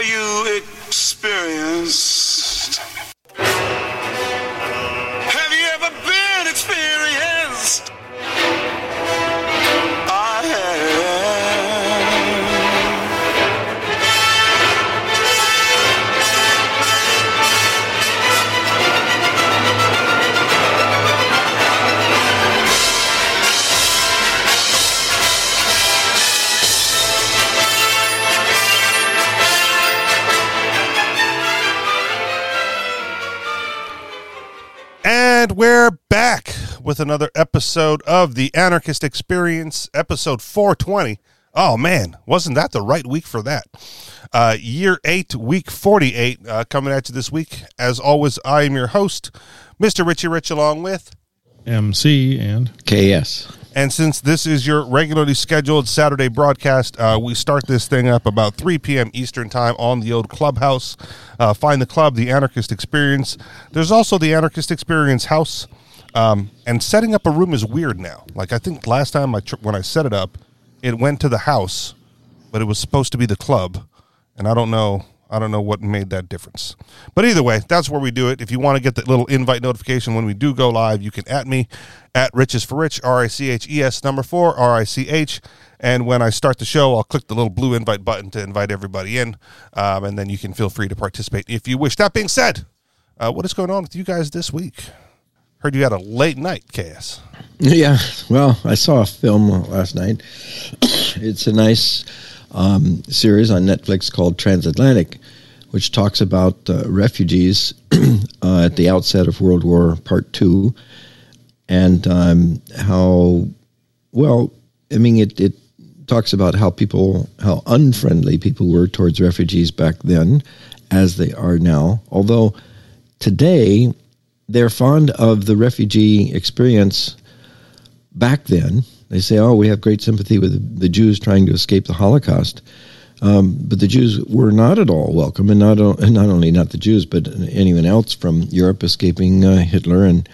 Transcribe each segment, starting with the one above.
You experienced? With another episode of the Anarchist Experience, episode 420. Oh man, wasn't that the right week for that? Uh, year eight, week 48, uh, coming at you this week. As always, I am your host, Mr. Richie Rich, along with. MC and KS. And since this is your regularly scheduled Saturday broadcast, uh, we start this thing up about 3 p.m. Eastern Time on the old clubhouse. Uh, find the club, the Anarchist Experience. There's also the Anarchist Experience House. Um, and setting up a room is weird now. Like I think last time I tr- when I set it up, it went to the house, but it was supposed to be the club, and I don't know. I don't know what made that difference. But either way, that's where we do it. If you want to get the little invite notification when we do go live, you can at me at Riches for Rich, R I C H E S number four, R I C H. And when I start the show, I'll click the little blue invite button to invite everybody in. Um, and then you can feel free to participate if you wish. That being said, uh, what is going on with you guys this week? Heard you had a late night, KS. Yeah, well, I saw a film last night. it's a nice um, series on Netflix called Transatlantic, which talks about uh, refugees uh, at the outset of World War Part Two, and um, how well. I mean, it, it talks about how people, how unfriendly people were towards refugees back then, as they are now. Although today they're fond of the refugee experience back then. They say, "Oh, we have great sympathy with the Jews trying to escape the Holocaust," um, but the Jews were not at all welcome, and not and not only not the Jews, but anyone else from Europe escaping uh, Hitler and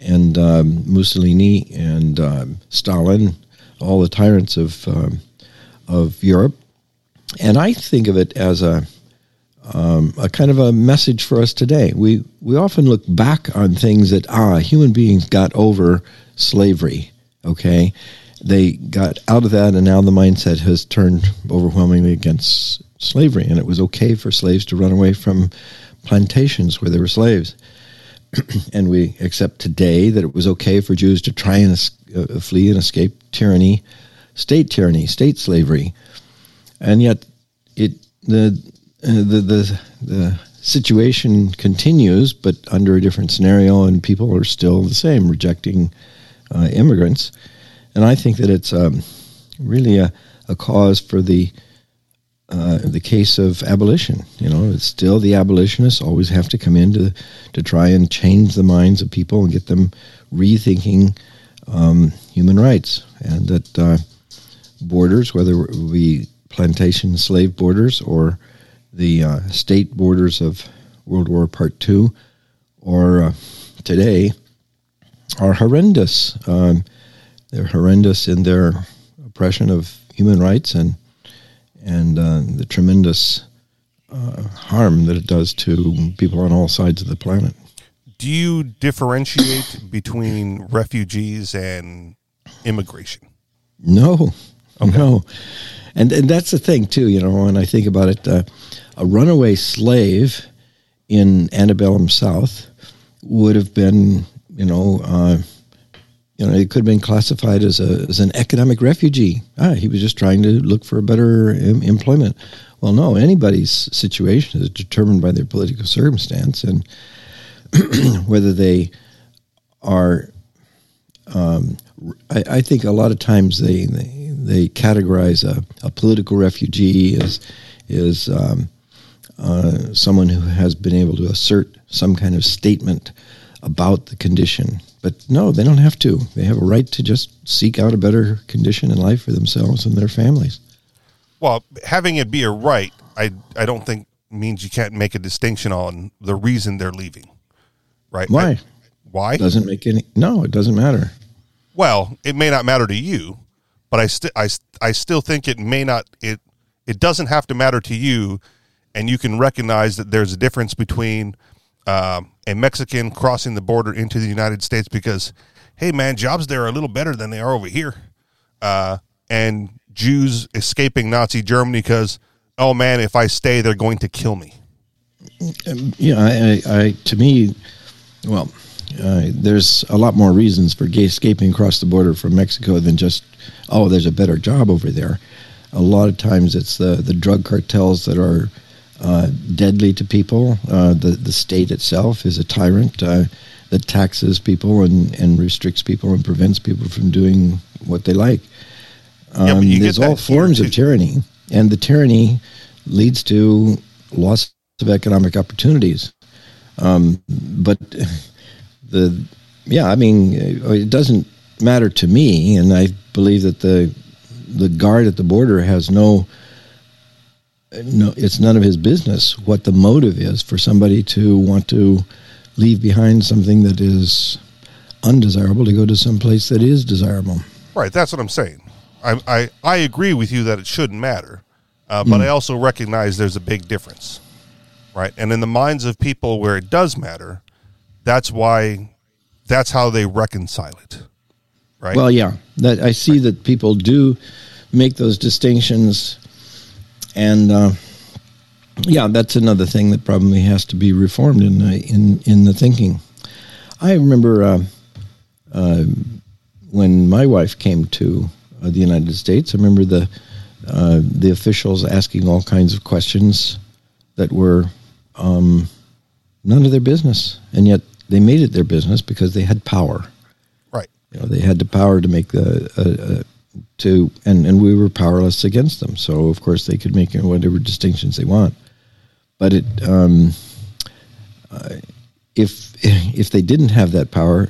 and um, Mussolini and um, Stalin, all the tyrants of um, of Europe. And I think of it as a um, a kind of a message for us today. We we often look back on things that ah human beings got over slavery. Okay, they got out of that, and now the mindset has turned overwhelmingly against slavery, and it was okay for slaves to run away from plantations where they were slaves. and we accept today that it was okay for Jews to try and uh, flee and escape tyranny, state tyranny, state slavery, and yet it the the the the situation continues, but under a different scenario, and people are still the same, rejecting uh, immigrants. And I think that it's um, really a, a cause for the uh, the case of abolition. You know, it's still the abolitionists always have to come in to, to try and change the minds of people and get them rethinking um, human rights, and that uh, borders, whether it be plantation slave borders or the uh, state borders of World War Part Two, or uh, today, are horrendous. Um, they're horrendous in their oppression of human rights and and uh, the tremendous uh, harm that it does to people on all sides of the planet. Do you differentiate between refugees and immigration? No, no, and and that's the thing too. You know, when I think about it, uh, a runaway slave in antebellum South would have been, you know, uh, you know, it could have been classified as a as an economic refugee. Ah, he was just trying to look for a better em- employment. Well, no, anybody's situation is determined by their political circumstance and whether they are um, I, I think a lot of times they they, they categorize a, a political refugee as is um, uh, someone who has been able to assert some kind of statement about the condition. But no, they don't have to. They have a right to just seek out a better condition in life for themselves and their families. Well, having it be a right, I I don't think means you can't make a distinction on the reason they're leaving. Right? Why? I- why? Doesn't make any. No, it doesn't matter. Well, it may not matter to you, but I still I, I still think it may not it it doesn't have to matter to you and you can recognize that there's a difference between um, a Mexican crossing the border into the United States because, hey man, jobs there are a little better than they are over here, uh, and Jews escaping Nazi Germany because, oh man, if I stay, they're going to kill me. Yeah, I, I, I to me, well, uh, there's a lot more reasons for gay escaping across the border from Mexico than just, oh, there's a better job over there. A lot of times it's the, the drug cartels that are uh, deadly to people. Uh, the, the state itself is a tyrant uh, that taxes people and, and restricts people and prevents people from doing what they like. Um, Yeah, but you get there's all forms too. of tyranny, and the tyranny leads to loss of economic opportunities. Um, but the yeah, I mean, uh, it doesn't matter to me, and I believe that the the guard at the border has no no, it's none of his business what the motive is for somebody to want to leave behind something that is undesirable to go to some place that is desirable. Right, that's what I'm saying. I I, I agree with you that it shouldn't matter, uh, but I also recognize there's a big difference, right? And in the minds of people where it does matter, that's why, that's how they reconcile it, right? Well, yeah, that I see that people do make those distinctions, and uh, yeah, that's another thing that probably has to be reformed in the, in in the thinking. I remember uh, uh, when my wife came to uh, the United States. I remember the uh, the officials asking all kinds of questions that were um, none of their business, and yet they made it their business because they had power. right. You know, they had the power to make the uh, uh, to, and and we were powerless against them. So of course they could make whatever distinctions they want. But it, um, uh, if if they didn't have that power,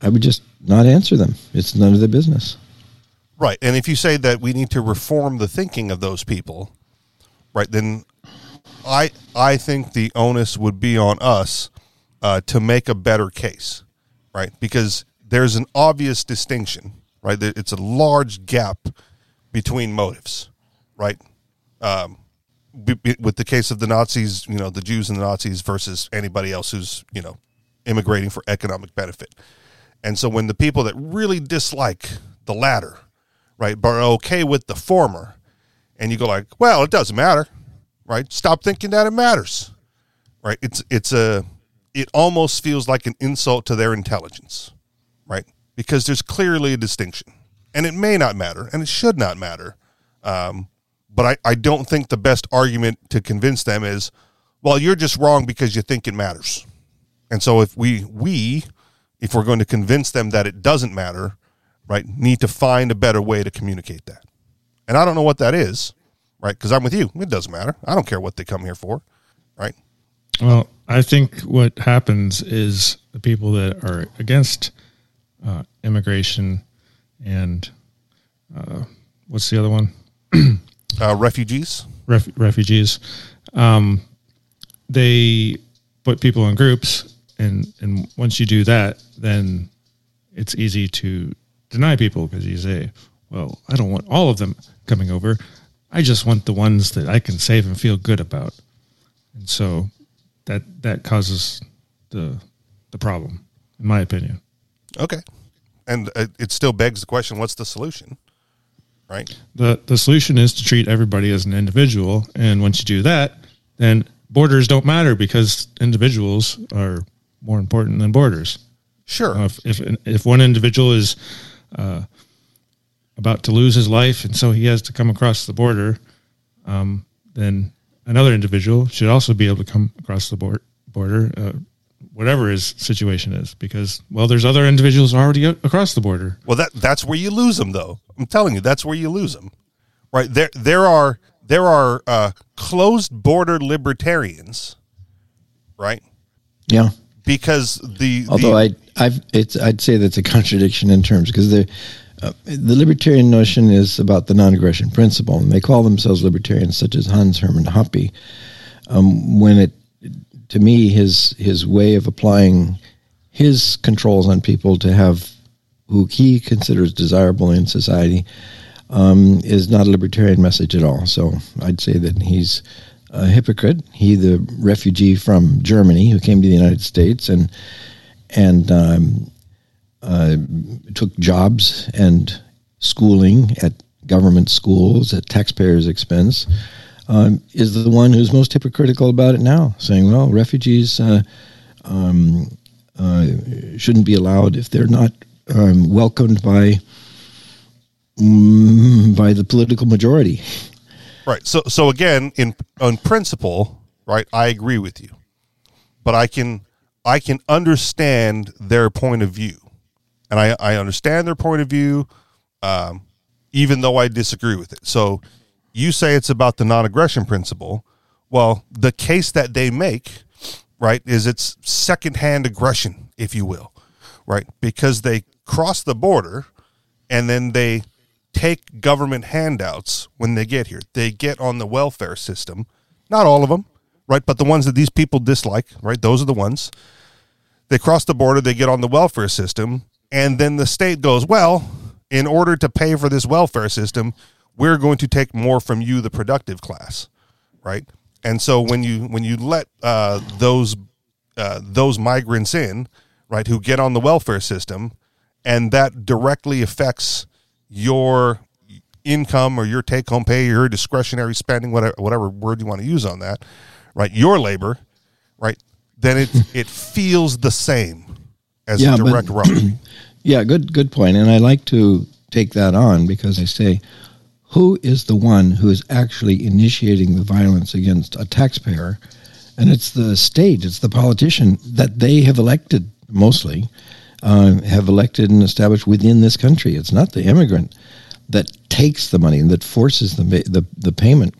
I would just not answer them. It's none of their business. Right. And if you say that we need to reform the thinking of those people, right, then I I think the onus would be on us uh, to make a better case, right? Because there's an obvious distinction, right? It's a large gap between motives, right? Um, with the case of the Nazis, you know, the Jews and the Nazis versus anybody else who's you know immigrating for economic benefit. And so when the people that really dislike the latter, right, but are okay with the former, and you go like, well, it doesn't matter, right? Stop thinking that it matters, right? It's it's a it almost feels like an insult to their intelligence, right? Because there's clearly a distinction, and it may not matter, and it should not matter. Um, but I, I don't think the best argument to convince them is, well, you're just wrong because you think it matters. And so if we we if we're going to convince them that it doesn't matter, right, need to find a better way to communicate that. And I don't know what that is, right? Because I'm with you. It doesn't matter. I don't care what they come here for, right? Well, I think what happens is the people that are against uh, immigration and uh, what's the other one? Uh, refugees, Ref- refugees. Um, they put people in groups, and and once you do that, then it's easy to deny people because you say, "Well, I don't want all of them coming over. I just want the ones that I can save and feel good about." And so that that causes the the problem, in my opinion. okay, and it still begs the question: What's the solution, right? the The solution is to treat everybody as an individual, and once you do that, then borders don't matter because individuals are more important than borders. Sure, Uh, if if if one individual is uh, about to lose his life, and so he has to come across the border, um, then another individual should also be able to come across the board, border, uh, whatever his situation is, because well, there's other individuals already across the border. Well, that that's where you lose them, though. I'm telling you, that's where you lose them. Right there, there are there are uh, closed border libertarians, right? Yeah. Because the Although the, I, I've, it's, I'd say that's a contradiction in terms because the, uh, the libertarian notion is about the non-aggression principle, and they call themselves libertarians, such as Hans Hermann Hoppe. Um, when it, to me, his his way of applying his controls on people to have who he considers desirable in society um, is not a libertarian message at all. So I'd say that he's a hypocrite. He, the refugee from Germany who came to the United States and and um, uh, took jobs and schooling at government schools at taxpayers' expense, um, is the one who's most hypocritical about it now, saying, "Well, refugees uh, um, uh, shouldn't be allowed if they're not um, welcomed by mm, by the political majority." Right. So so again, in on principle, right, I agree with you. But I can I can understand their point of view. And I, I understand their point of view, um, even though I disagree with it. So you say it's about the non aggression principle. Well, the case that they make, right, is it's secondhand aggression, if you will, right? Because they cross the border and then they take government handouts when they get here. They get on the welfare system. Not all of them, right? But the ones that these people dislike, right? Those are the ones. They cross the border, they get on the welfare system, and then the state goes, well, in order to pay for this welfare system, we're going to take more from you, the productive class, right? And so when you when you let uh, those uh, those migrants in, right, who get on the welfare system, and that directly affects your income or your take home pay, your discretionary spending, whatever whatever word you want to use on that, right? Your labor, right? Then it it feels the same as Yeah, a but- direct. Yeah, good good point. And I like to take that on because I say, who is the one who is actually initiating the violence against a taxpayer? And it's the state, it's the politician that they have elected mostly, uh, have elected and established within this country. It's not the immigrant that takes the money and that forces the the, the payment.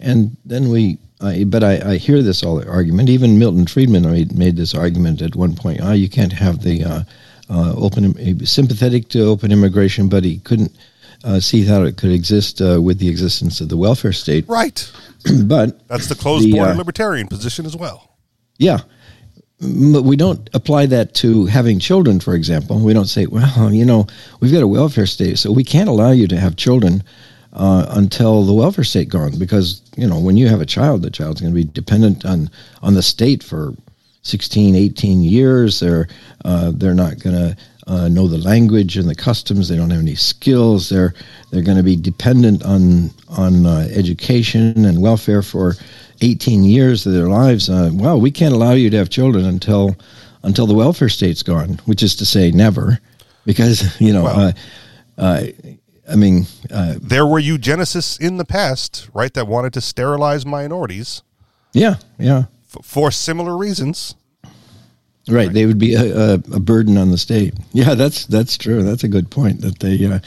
And then we, I, but I, I hear this all argument. Even Milton Friedman made, made this argument at one point. Ah, you can't have the uh, uh, open, sympathetic to open immigration, but he couldn't uh, see how it could exist uh, with the existence of the welfare state. right. but That's the closed border uh, libertarian position as well. yeah, but we don't apply that to having children, for example. We don't say, well, you know, we've got a welfare state, so we can't allow you to have children uh, until the welfare state gone, because you know, when you have a child, the child's going to be dependent on on the state for 16, 18 years. They're uh, they're not going to uh, know the language and the customs. They don't have any skills. They're they're going to be dependent on on uh, education and welfare for 18 years of their lives. Uh, well, we can't allow you to have children until until the welfare state's gone, which is to say, never, because you know. Well- uh, uh, I mean, uh, There were eugenicists in the past, right, that wanted to sterilize minorities yeah, yeah, f- for similar reasons. right. They would be a, a, a burden on the state. Yeah, that's that's true. That's a good point. That they, uh,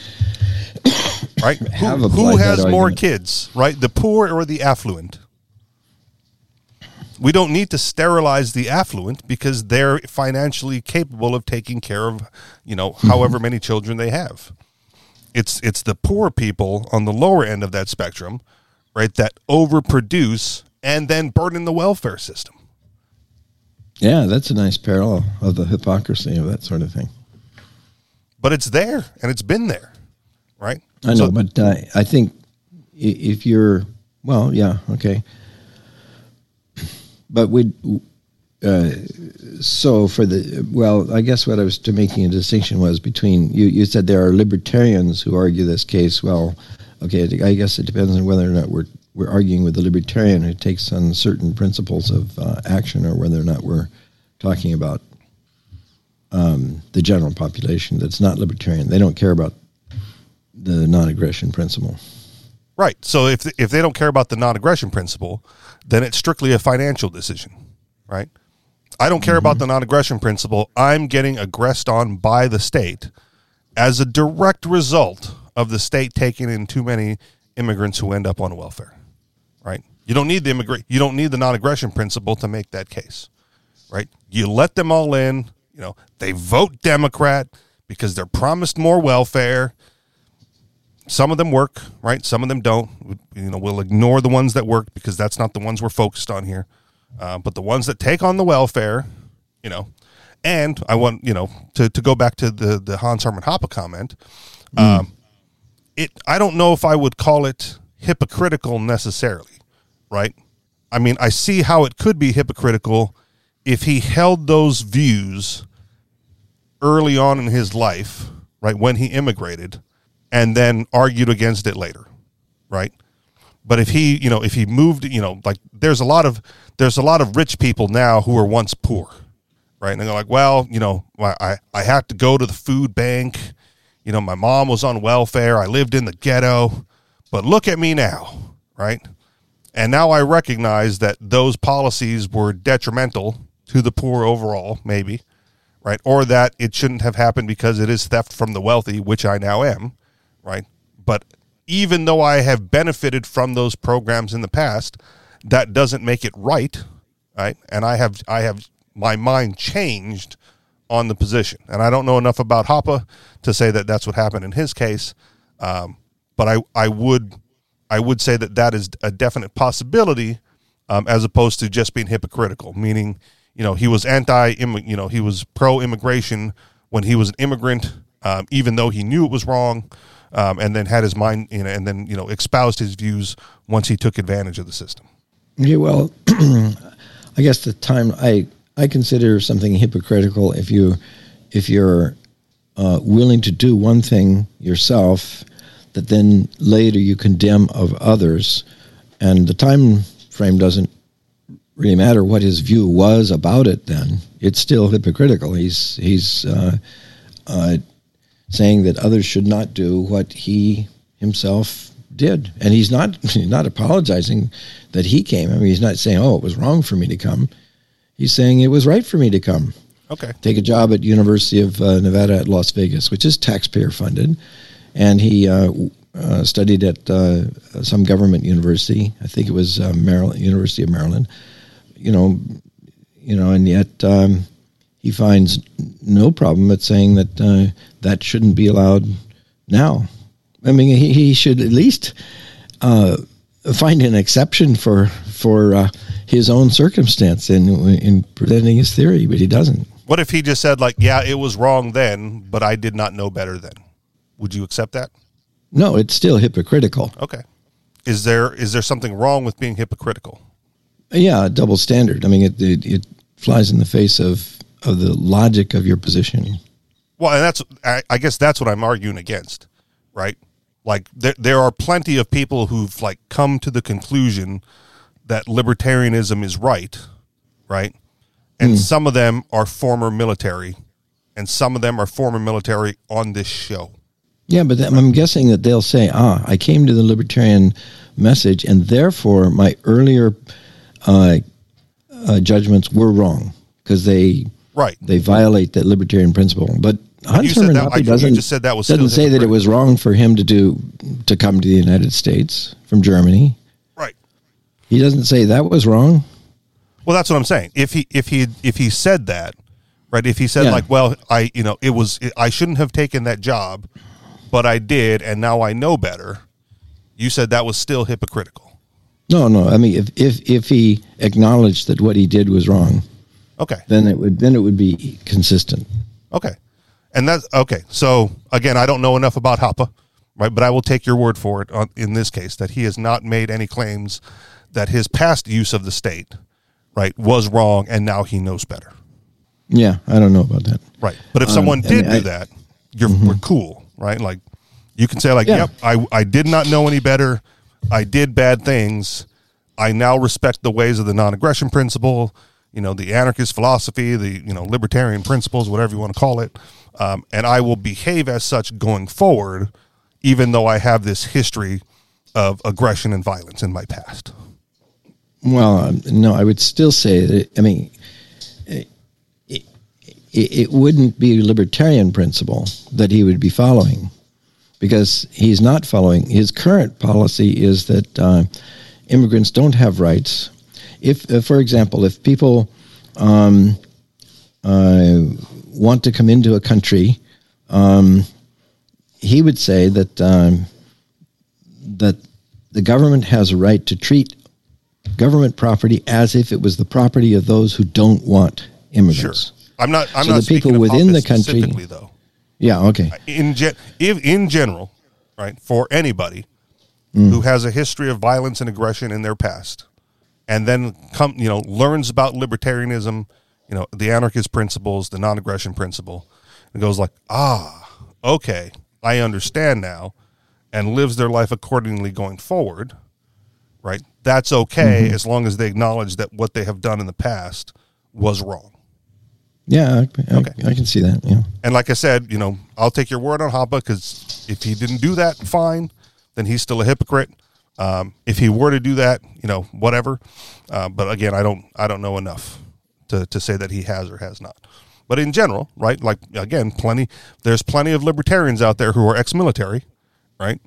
right? Have who, who has more kids, right? The poor or the affluent? We don't need to sterilize the affluent because they're financially capable of taking care of, you know, Mm-hmm. however many children they have. It's it's the poor people on the lower end of that spectrum, right, that overproduce and then burden the welfare system. yeah, that's a nice parallel of the hypocrisy of that sort of thing. But it's there and it's been there, right? I know, So- but uh, I think if you're well, yeah, okay. But we, uh, so for the well, I guess what I was to making a distinction was between you. You said there are libertarians who argue this case. Well, okay, I guess it depends on whether or not we're we're arguing with a libertarian who takes on certain principles of uh, action, or whether or not we're talking about um, the general population that's not libertarian. They don't care about the non-aggression principle. Right. So if if they don't care about the non-aggression principle, then it's strictly a financial decision, right? I don't care about mm-hmm. the non-aggression principle. I'm getting aggressed on by the state as a direct result of the state taking in too many immigrants who end up on welfare. Right? You don't need the immigrant you don't need the non-aggression principle to make that case. Right? You let them all in, you know, they vote Democrat because they're promised more welfare some of them work, right? Some of them don't. You know, we'll ignore the ones that work because that's not the ones we're focused on here. Uh, but the ones that take on the welfare, you know, and I want you know to, to go back to the the Hans Hermann Hoppe comment. Um, it I don't know if I would call it hypocritical necessarily, right? I mean, I see how it could be hypocritical if he held those views early on in his life, right, when he immigrated, and then argued against it later, right? But if he, you know, if he moved, you know, like there's a lot of there's a lot of rich people now who were once poor, right? And they're like, well, you know, I I had to go to the food bank, you know, my mom was on welfare, I lived in the ghetto, but look at me now, right? And now I recognize that those policies were detrimental to the poor overall, maybe, right? Or that it shouldn't have happened because it is theft from the wealthy, which I now am, right? But even though I have benefited from those programs in the past, that doesn't make it right, right? And I have I have my mind changed on the position, and I don't know enough about Hoppe to say that that's what happened in his case. Um, but I I would I would say that that is a definite possibility, um, as opposed to just being hypocritical. Meaning, you know, he was anti, you know, he was pro immigration when he was an immigrant, um, even though he knew it was wrong um, and then had his mind, you know, and then you know espoused his views once he took advantage of the system. Yeah, well, I guess the time I I consider something hypocritical if you if you're uh, willing to do one thing yourself that then later you condemn of others, and the time frame doesn't really matter what his view was about it. Then it's still hypocritical. He's he's uh, uh, saying that others should not do what he himself did, and he's not he's not apologizing that he came. I mean, he's not saying, "Oh, it was wrong for me to come." He's saying it was right for me to come. Okay. Take a job at University of uh, Nevada at Las Vegas, which is taxpayer funded, and he uh, uh, studied at uh, some government university. I think it was uh, Maryland, University of Maryland. You know, you know, and yet um, he finds no problem at saying that uh, that shouldn't be allowed now. I mean, he, he should at least uh, find an exception for for uh, his own circumstance in in presenting his theory, but he doesn't. What if he just said like, "Yeah, it was wrong then, but I did not know better then"? Would you accept that? No, it's still hypocritical. Okay. Is there is there something wrong with being hypocritical? Yeah, a double standard. I mean, it, it, it flies in the face of of the logic of your position. Well, and that's I, I guess that's what I'm arguing against, right? Like there there are plenty of people who've like come to the conclusion that libertarianism is right, right? And mm. some of them are former military, and some of them are former military on this show. Yeah, but I'm guessing that they'll say, "Ah, I came to the libertarian message, and therefore my earlier uh, uh, judgments were wrong because they Right. They violate that libertarian principle. But Hans Hermann Hoppe doesn't, just said that was doesn't say that it was wrong for him to do to come to the United States from Germany. Right. He doesn't say that was wrong. Well, that's what I'm saying. If he if he if he said that, right? If he said yeah. like, well, I you know it was I shouldn't have taken that job, but I did, and now I know better. You said that was still hypocritical. No, no. I mean, if if if he acknowledged that what he did was wrong, Okay. Then it would then it would be consistent. Okay. And that's okay. So again, I don't know enough about Hoppe, right? But I will take your word for it on, in this case that he has not made any claims that his past use of the state, right, was wrong, and now he knows better. Yeah, I don't know about that. Right. But if um, someone did I, do that, you're mm-hmm. we're cool, right? Like you can say like, yeah. "Yep, I I did not know any better. I did bad things. I now respect the ways of the non-aggression principle." you know, the anarchist philosophy, the, you know, libertarian principles, whatever you want to call it. Um, and I will behave as such going forward, even though I have this history of aggression and violence in my past. Well, um, no, I would still say that, I mean, it, it, it wouldn't be a libertarian principle that he would be following because he's not following. His current policy is that uh, immigrants don't have rights if, uh, for example, if people um, uh, want to come into a country, um, he would say that um, that the government has a right to treat government property as if it was the property of those who don't want immigrants. Sure. I'm not. I'm so not the people within the country, though. Yeah. Okay. In ge- if, in general, right, for anybody mm. who has a history of violence and aggression in their past, and then come you know learns about libertarianism, you know the anarchist principles, the non-aggression principle, and goes like, ah, okay, I understand now, and lives their life accordingly going forward. Right, that's okay as long as they acknowledge that what they have done in the past was wrong. Yeah, I, I, Okay. I can see that. Yeah. And like I said, you know, I'll take your word on Hoppe because if he didn't do that, fine, then he's still a hypocrite. Um, if he were to do that, you know, whatever. Uh, but again, I don't, I don't know enough to, to say that he has or has not. But in general, right? Like again, plenty. There's plenty of libertarians out there who are ex-military, right?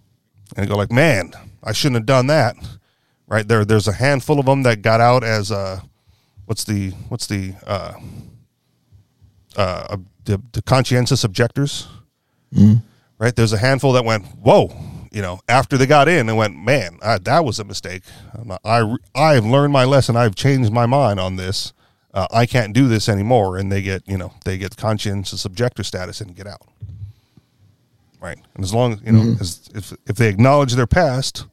And go like, man, I shouldn't have done that, right? There, there's a handful of them that got out as uh, what's the, what's the, uh, uh, the, the conscientious objectors, right? There's a handful that went, whoa, you know, after they got in and went, man, I, that was a mistake. I'm not- I, I've learned my lesson. I've changed my mind on this. Uh, I can't do this anymore. And they get, you know, they get conscientious objector status and get out. Right. And as long as, you know, as, if, if they acknowledge their past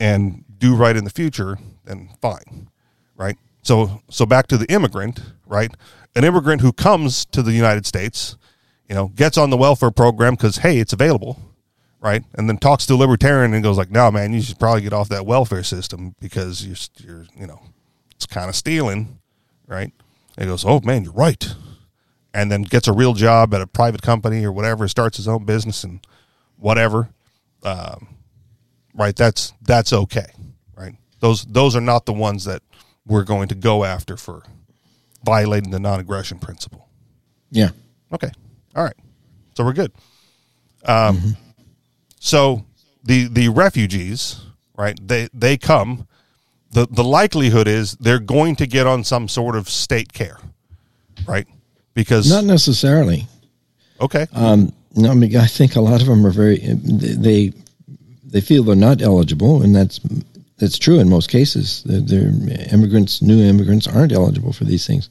and do right in the future, then fine. Right. So, so back to the immigrant, right? An immigrant who comes to the United States, you know, gets on the welfare program because, hey, it's available, right? And then talks to a libertarian and goes like, no, man, you should probably get off that welfare system because you're, you're you know, it's kind of stealing, right? And he goes, oh, man, you're right. And then gets a real job at a private company or whatever, starts his own business and whatever. Um, right? That's that's okay, right? Those those are not the ones that we're going to go after for violating the non-aggression principle. Yeah. Okay, all right, so we're good. Um, so the the refugees, right? They they come. The The likelihood is they're going to get on some sort of state care, right? Because Not necessarily. okay, Um, no, I mean, I think a lot of them are very they they feel they're not eligible, and that's that's true in most cases. They're, they're immigrants, new immigrants aren't eligible for these things,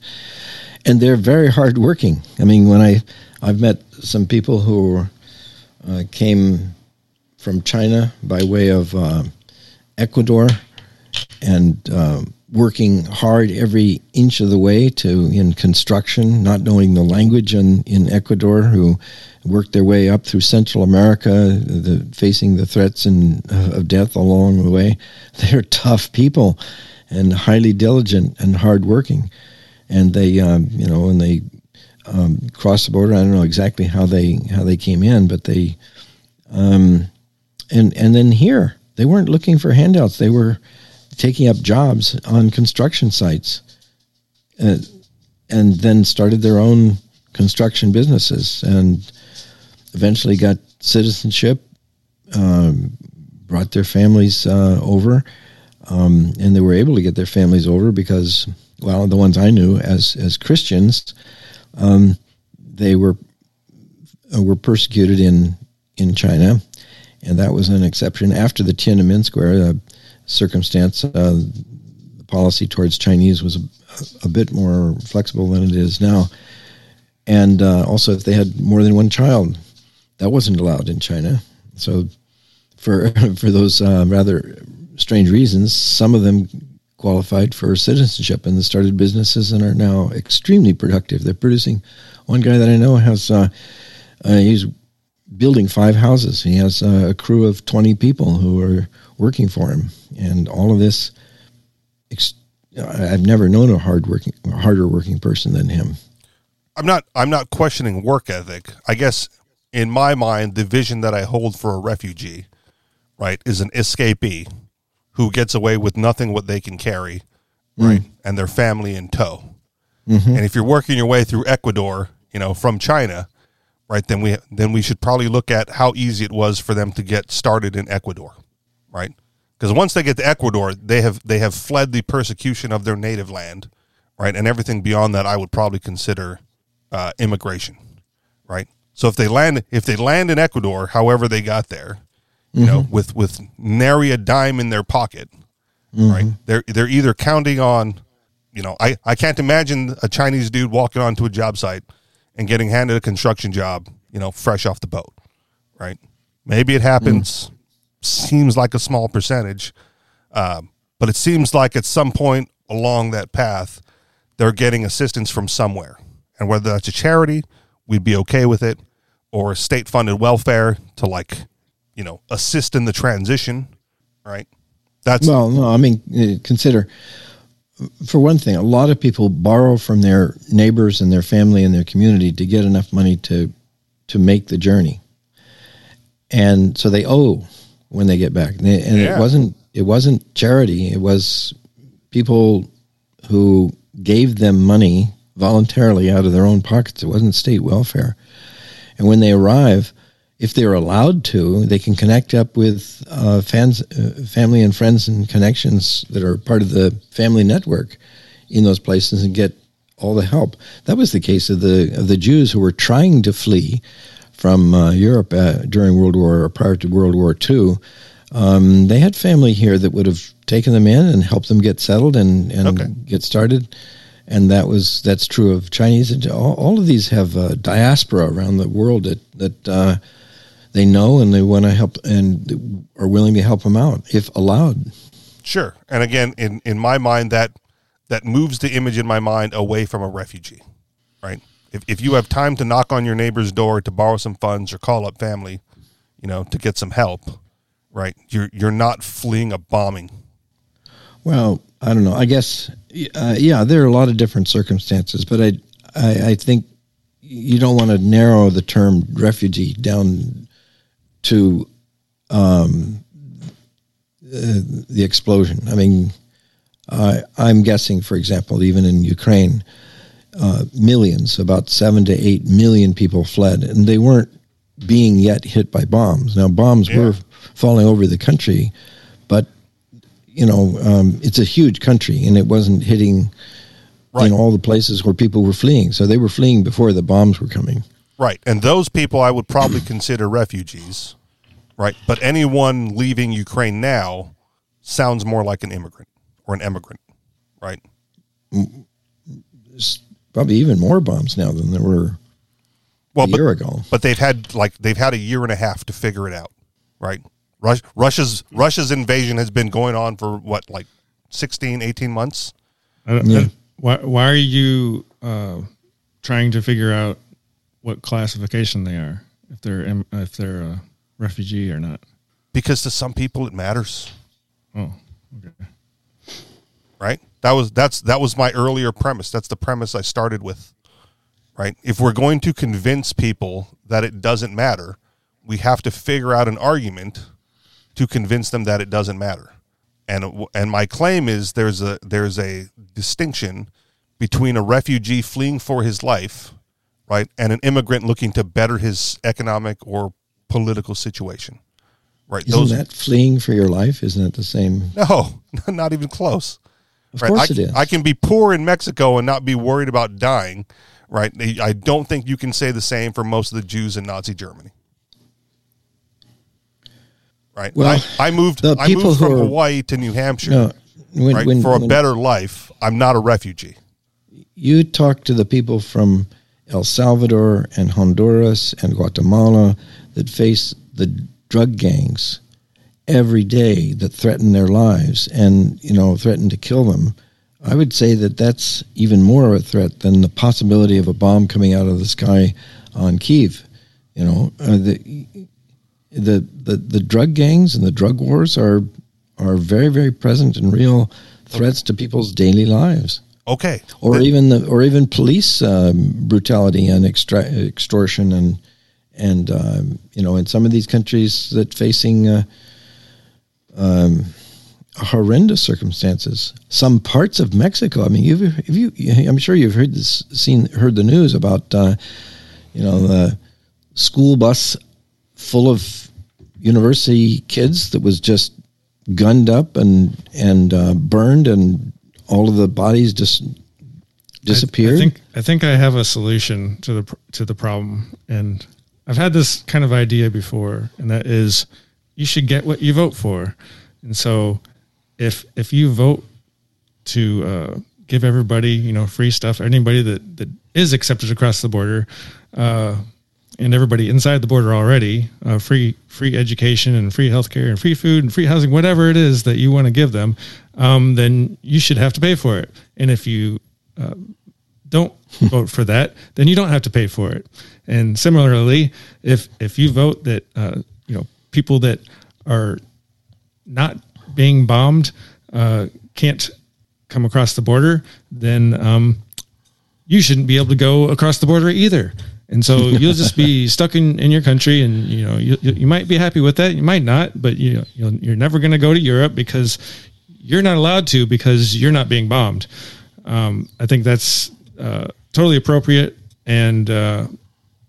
and they're very hardworking. I mean, when I I've met some people who uh, came from China by way of uh, Ecuador and uh, working hard every inch of the way to in construction, not knowing the language in, in Ecuador, who worked their way up through Central America, the, facing the threats and uh, of death along the way. They're tough people and highly diligent and hardworking, and they, um, you know, and they um, crossed the border, I don't know exactly how they how they came in, but they, um, and and then here they weren't looking for handouts; they were taking up jobs on construction sites, uh, and then started their own construction businesses, and eventually got citizenship, um, brought their families uh, over, um, and they were able to get their families over because, well, the ones I knew as as Christians, um, they were uh, were persecuted in in China, and that was an exception. After the Tiananmen Square uh, circumstance. Uh, the policy towards Chinese was a, a bit more flexible than it is now, and uh, also if they had more than one child, that wasn't allowed in China. So, for for those uh, rather strange reasons, some of them qualified for citizenship and started businesses and are now extremely productive. They're producing. One guy that I know has uh, uh, he's building five houses. He has uh, a crew of twenty people who are working for him, and all of this. Ex- I've never known a hard working, harder working person than him. I'm not I'm not questioning work ethic. I guess in my mind, the vision that I hold for a refugee, right, is an escapee who gets away with nothing what they can carry, right, and their family in tow. And if you're working your way through Ecuador, you know, from China, right, then we then we should probably look at how easy it was for them to get started in Ecuador, right? Because once they get to Ecuador, they have they have fled the persecution of their native land, right, and everything beyond that, I would probably consider uh, immigration, right? So if they land if they land in Ecuador, however they got there, you know, with with nary a dime in their pocket, right? They're they're either counting on, you know, I I can't imagine a Chinese dude walking onto a job site and getting handed a construction job, you know, fresh off the boat, right? Maybe it happens. Seems like a small percentage, um, But it seems like at some point along that path, they're getting assistance from somewhere. And whether that's a charity, we'd be okay with it, or state funded welfare to like, you know, assist in the transition, right? That's Well, no, I mean, uh, consider, for one thing, a lot of people borrow from their neighbors and their family and their community to get enough money to to make the journey, and so they owe when they get back. And, they- and Yeah. it wasn't it wasn't charity; it was people who gave them money voluntarily out of their own pockets. It wasn't state welfare. And when they arrive, if they're allowed to, they can connect up with uh, fans, uh, family and friends and connections that are part of the family network in those places and get all the help. That was the case of the of the Jews who were trying to flee from uh, Europe uh, during World War or prior to World War II. Um, they had family here that would have taken them in and helped them get settled and, and Okay. get started. And that was that's true of Chinese. and All, all of these have a diaspora around the world that that uh, they know and they want to help and are willing to help them out if allowed. Sure. And again, in, in my mind, that that moves the image in my mind away from a refugee, right? If, if you have time to knock on your neighbor's door to borrow some funds or call up family, you know, to get some help, right? You're you're not fleeing a bombing. Well, I don't know. I guess uh, yeah, there are a lot of different circumstances, but I I, I think you don't want to narrow the term refugee down to um, the explosion. I mean, I I'm guessing, for example, even in Ukraine, uh, millions, about seven to eight million people fled, and they weren't being yet hit by bombs. Now, bombs Yeah. were falling over the country, but you know, um, it's a huge country, and it wasn't hitting Right. in all the places where people were fleeing. So they were fleeing before the bombs were coming. Right. And those people I would probably consider refugees, right? But anyone leaving Ukraine now sounds more like an immigrant or an immigrant, right? There's probably even more bombs now than there were Well, a but, year ago. but they've had like they've had a year and a half to figure it out, right? Rus- Russia's Russia's invasion has been going on for what like 16, 18 months. I don't, Yeah. I- why, why are you uh, trying to figure out what classification they are? If they're if they're a refugee or not? Because to some people it matters, Oh, okay. right? That was that's that was my earlier premise. That's the premise I started with. Right? If we're going to convince people that it doesn't matter, we have to figure out an argument to convince them that it doesn't matter. And and my claim is there's a there's a distinction between a refugee fleeing for his life, right, and an immigrant looking to better his economic or political situation. Right? Isn't that fleeing for your life? Isn't it the same? No, not even close. Of right? course I, it is. I can be poor in Mexico and not be worried about dying. Right? I don't think you can say the same for most of the Jews in Nazi Germany. Right? Well, I, I moved. I moved from are- Hawaii to New Hampshire. No, when, right? when- for a when better life, I'm not a refugee. you talk to the people from El Salvador and Honduras and Guatemala that face the drug gangs every day that threaten their lives and you know threaten to kill them. I would say that that's even more of a threat than the possibility of a bomb coming out of the sky on Kiev. You know, uh, the, the the the drug gangs and the drug wars are are very very present and real threats to people's daily lives Okay. or even the, or even police um, brutality and extra- extortion and and um, you know in some of these countries that facing uh, um, horrendous circumstances. Some parts of Mexico. I mean, you've have you. I'm sure you've heard this, seen, heard the news about uh, you know the school bus full of university kids that was just gunned up and and uh, burned and all of the bodies just disappeared. I, I think I think I have a solution to the to the problem, and I've had this kind of idea before, and that is you should get what you vote for, and so if if you vote to uh, give everybody you know free stuff, anybody that that is accepted across the border. Uh, and everybody inside the border already, uh, free free education and free healthcare and free food and free housing, whatever it is that you want to give them, um, then you should have to pay for it. And if you uh, don't vote for that, then you don't have to pay for it. And similarly, if if you vote that uh, you know people that are not being bombed uh, can't come across the border, then um, you shouldn't be able to go across the border either. And so you'll just be stuck in, in your country, and you know you, you might be happy with that, you might not, but you know, you're never going to go to Europe because you're not allowed to because you're not being bombed. Um, I think that's uh, totally appropriate, and uh,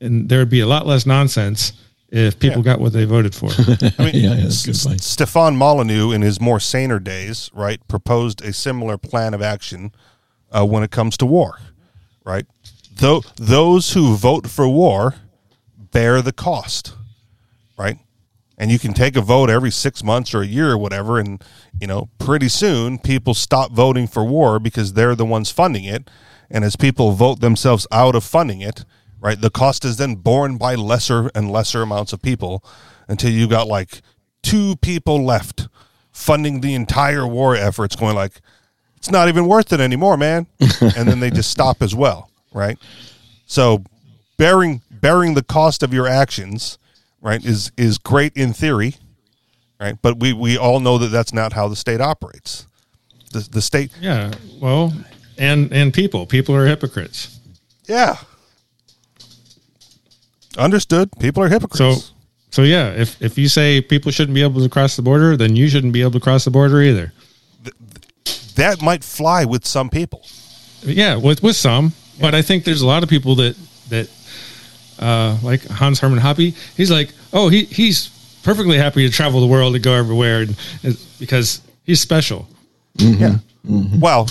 and there would be a lot less nonsense if people Yeah. got what they voted for. I mean, Yeah, yeah, that's a good S- Stefan Molyneux, in his more saner days, right, proposed a similar plan of action uh, when it comes to war, right? Though those who vote for war bear the cost, right? And you can take a vote every six months or a year or whatever, and you know, pretty soon people stop voting for war because they're the ones funding it. And as people vote themselves out of funding it, right, the cost is then borne by lesser and lesser amounts of people until you got like two people left funding the entire war efforts, going like, it's not even worth it anymore, man. and then they just stop as well, right? So bearing bearing the cost of your actions, right, is is great in theory, right? But we we all know that that's not how the state operates. The the state, yeah, well, and and people, people are hypocrites. yeah. Understood. People are hypocrites. So, so yeah, if if you say people shouldn't be able to cross the border, then you shouldn't be able to cross the border either. that might fly with some people. Yeah, with with some, but I think there's a lot of people that that uh, like Hans Hermann Hoppe. He's like, oh, he he's perfectly happy to travel the world and go everywhere, and, and- because he's special. Yeah. Well,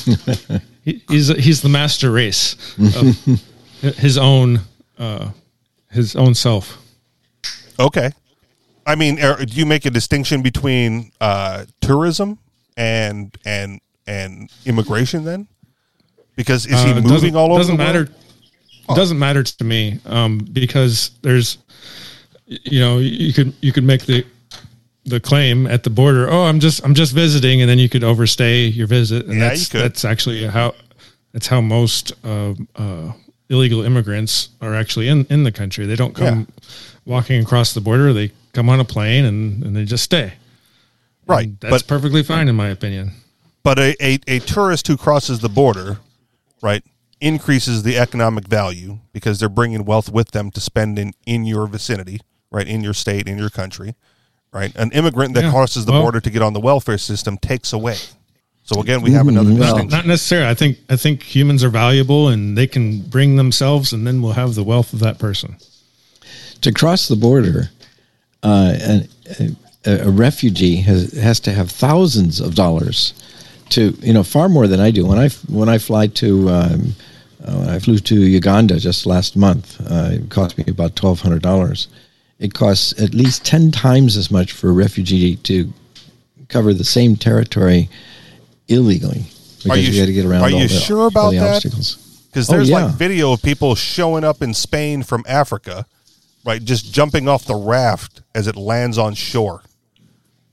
He, he's he's the master race of his own uh, his own self. okay. I mean, are, do you make a distinction between uh, tourism and and and immigration then? Because is he Uh, moving all over? Doesn't the world? It doesn't matter to me um, because there's, you know, you could you could make the the claim at the border. Oh, I'm just I'm just visiting, and then you could overstay your visit, and Yeah, that's you could. that's actually how that's how most uh, uh, illegal immigrants are actually in in the country. They don't come walking across the border. They come on a plane and and they just stay. Right, And that's but perfectly fine in my opinion. but a, a a tourist who crosses the border, right, increases the economic value because they're bringing wealth with them to spend in in your vicinity, right, in your state, in your country, right. An immigrant that Yeah, crosses the well- border to get on the welfare system takes away. So again, we have another well- distinction. Not necessarily. I think I think humans are valuable and they can bring themselves, and then we'll have the wealth of that person. to cross the border, uh, an, a, a refugee has has to have thousands of dollars to you know far more than I do. When I when I fly to um, uh, I flew to Uganda just last month. Uh, it cost me about twelve hundred dollars. It costs at least ten times as much for a refugee to cover the same territory illegally because you you, got to get around. are you the, sure about the that? obstacles. Because Oh, there's yeah. like video of people showing up in Spain from Africa, right? Just jumping off the raft as it lands on shore.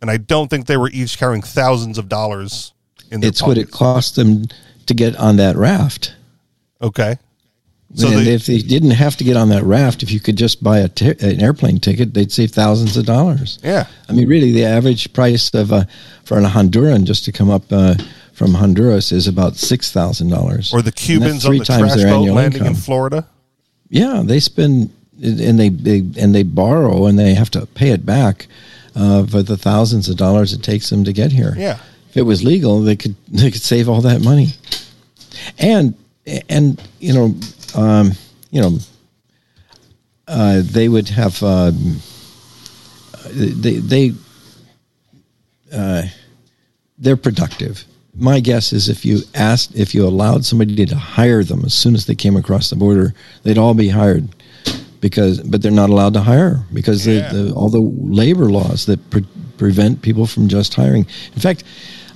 And I don't think they were each carrying thousands of dollars in It's what it cost them to get on that raft. Okay. So and they, if they didn't have to get on that raft, if you could just buy a an airplane ticket, they'd save thousands of dollars. yeah. I mean, really, the average price of a for a Honduran just to come up uh, from Honduras is about six thousand dollars. Or the Cubans on the trash boat landing in Florida. Yeah, they spend and they, they and they borrow and they have to pay it back uh, for the thousands of dollars it takes them to get here. Yeah. If it was legal, they could they could save all that money, and and you know, um, you know, uh, they would have um, they they uh, they're productive. My guess is if you asked if you allowed somebody to hire them as soon as they came across the border, they'd all be hired because but they're not allowed to hire because Yeah. the, the, all the labor laws that pre- prevent people from just hiring. In fact,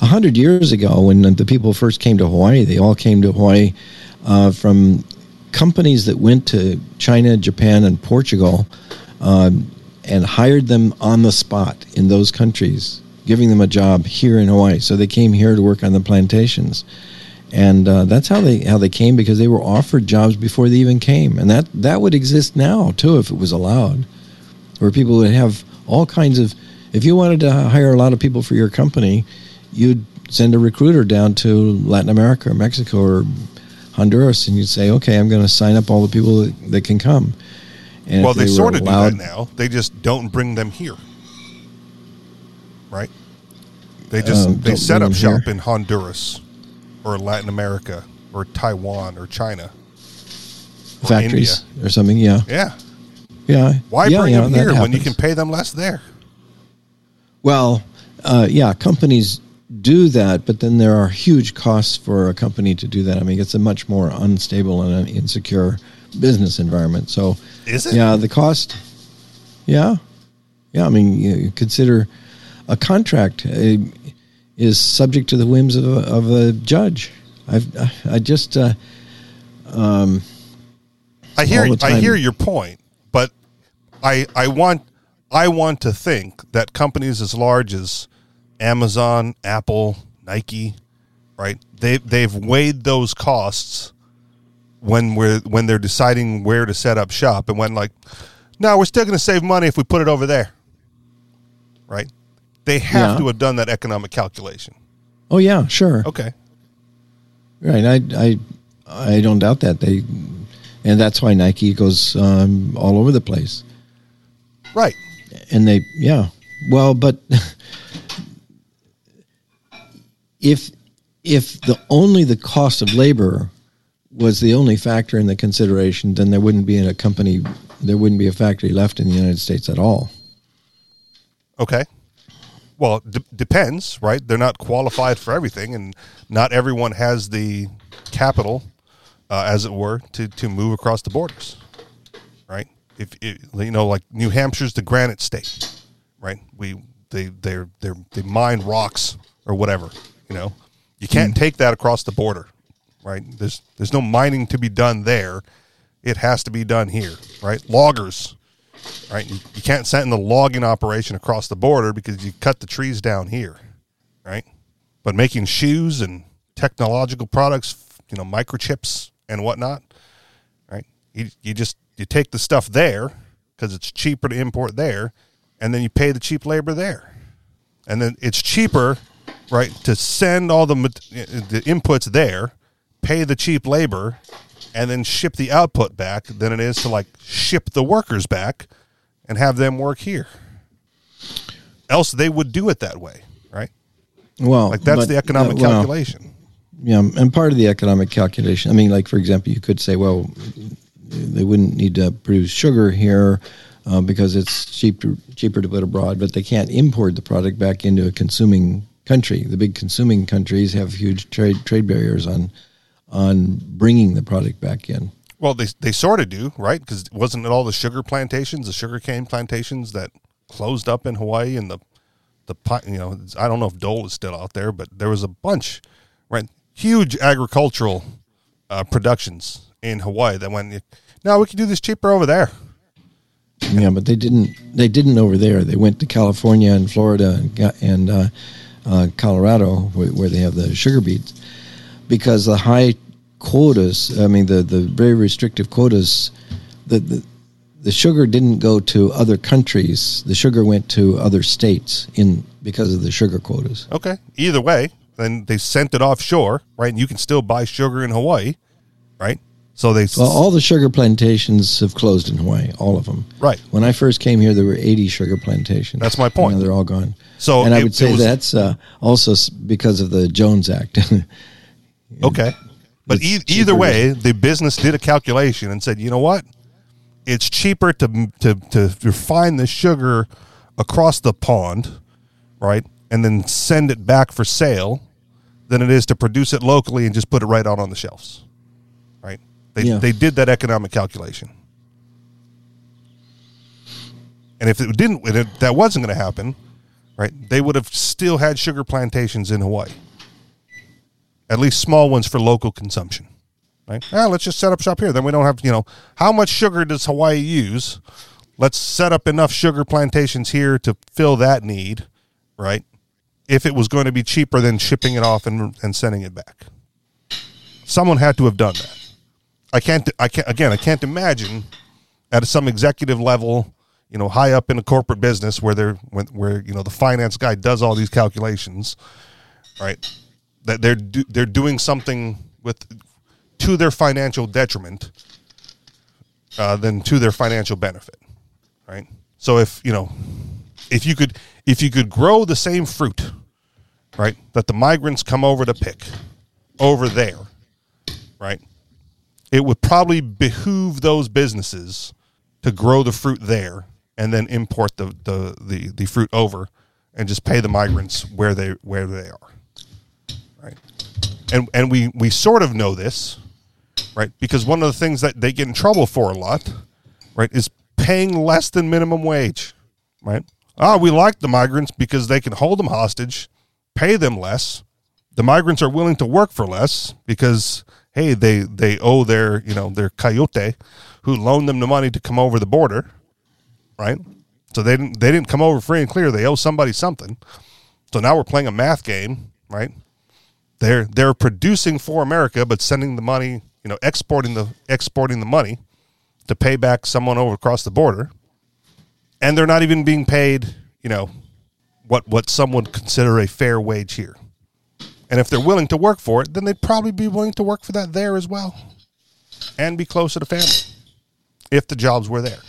a hundred years ago, when the people first came to Hawaii, they all came to Hawaii uh, from companies that went to China, Japan, and Portugal um, and hired them on the spot in those countries giving them a job here in Hawaii. So they came here to work on the plantations, and uh, that's how they how they came because they were offered jobs before they even came, and that that would exist now too if it was allowed, where people would have all kinds of. If you wanted to hire a lot of people for your company, you'd send a recruiter down to Latin America or Mexico or Honduras, and you'd say, "Okay, I'm going to sign up all the people that, that can come." And well, they, were sort of do that now. They just don't bring them here, right? They just Um, they set up shop here. in Honduras or Latin America or Taiwan or China. or factories or something. Yeah, Yeah. yeah. Why yeah, bring yeah, them here when you can pay them less there? Well, uh, yeah, companies do that, but then there are huge costs for a company to do that. I mean, it's a much more unstable and an insecure business environment. So, Is it? yeah, the cost. Yeah, yeah. I mean, you consider a contract uh, is subject to the whims of a, of a judge. I've I just uh, I hear I hear your point, but I I want I want to think that companies as large as Amazon, Apple, Nike, right? They they've weighed those costs when we're when they're deciding where to set up shop and when like no, we're still going to save money if we put it over there. Right? They have Yeah. to have done that economic calculation. oh yeah, sure. Okay. Right. I, I, I don't doubt that they, and that's why Nike goes um, all over the place. Right. And they, yeah. Well, but if if the only the cost of labor was the only factor in the consideration, then there wouldn't be a company, there wouldn't be a factory left in the United States at all. Okay. Well, d- depends, right? They're not qualified for everything, and not everyone has the capital, uh, as it were, to, to move across the borders, right? If it, you know, like New Hampshire's the granite state, right? We they they they they mine rocks or whatever, you know. You can't take that across the border, right? There's there's no mining to be done there. It has to be done here, right? Loggers, right? You, you can't send the logging operation across the border because you cut the trees down here, right? But making shoes and technological products, you know, microchips and whatnot, right? You, you just you take the stuff there because it's cheaper to import there, and then you pay the cheap labor there, and then it's cheaper, right, to send all the the inputs there, pay the cheap labor, and then ship the output back than it is to like ship the workers back and have them work here. Else they would do it that way, right? Well, Like that's but, the economic uh, well, calculation. Yeah, and part of the economic calculation. I mean, like for example, you could say, well, they wouldn't need to produce sugar here uh, because it's cheaper cheaper to put abroad, but they can't import the product back into a consuming country. The big consuming countries have huge trade trade barriers on on bringing the product back in. Well, they they sort of do, right? Because wasn't it all the sugar plantations, the sugarcane plantations that closed up in Hawaii, and the the you know I don't know if Dole is still out there, but there was a bunch, right? Huge agricultural uh, productions in Hawaii that went. No, we can do this cheaper over there. Yeah, but they didn't. They didn't over there. They went to California and Florida and got- and uh, uh, Colorado, where, where they have the sugar beets, because the high quotas. I mean, the the very restrictive quotas. The, the the sugar didn't go to other countries. The sugar went to other states in because of the sugar quotas. Okay, either way, then they sent it offshore, right? And you can still buy sugar in Hawaii, right? So they Well, all the sugar plantations have closed in Hawaii. All of them. Right. When I first came here, there were 80 sugar plantations. That's my point. Now they're all gone. So and I it- would say was- that's uh, also because of the Jones Act. Okay. But e- either to- way, the business did a calculation and said, you know what? It's cheaper to, to, to refine the sugar across the pond, right? And then send it back for sale than it is to produce it locally and just put it right out on the shelves? They, Yeah. they did that economic calculation. And if it didn't, if that wasn't going to happen, right? They would have still had sugar plantations in Hawaii at least small ones for local consumption. Right? Ah, let's just set up shop here. Then we don't have, you know, how much sugar does Hawaii use? Let's set up enough sugar plantations here to fill that need, right? if it was going to be cheaper than shipping it off and, and sending it back. Someone had to have done that. I can't. I can't. Again, I can't imagine at some executive level, you know, high up in a corporate business where they're where, you know the finance guy does all these calculations, right? That they're do, they're doing something with to their financial detriment uh, than to their financial benefit, right? So if you know, if you could if you could grow the same fruit, right, that the migrants come over to pick over there, right, it would probably behoove those businesses to grow the fruit there and then import the the the, the fruit over and just pay the migrants where they where they are, right? And and we we sort of know this, right? Because one of the things that they get in trouble for a lot, right, is paying less than minimum wage, right? Ah, we like the migrants because they can hold them hostage, pay them less. The migrants are willing to work for less because hey, they they owe their you know their coyote who loaned them the money to come over the border, right? So they didn't they didn't come over free and clear. They owe somebody something. So now we're playing a math game, right? They're they're producing for America, but sending the money, you know, exporting the exporting the money to pay back someone over across the border, and they're not even being paid, you know, what what some would consider a fair wage here. And if they're willing to work for it, then they'd probably be willing to work for that there as well, and be closer to the family, if the jobs were there.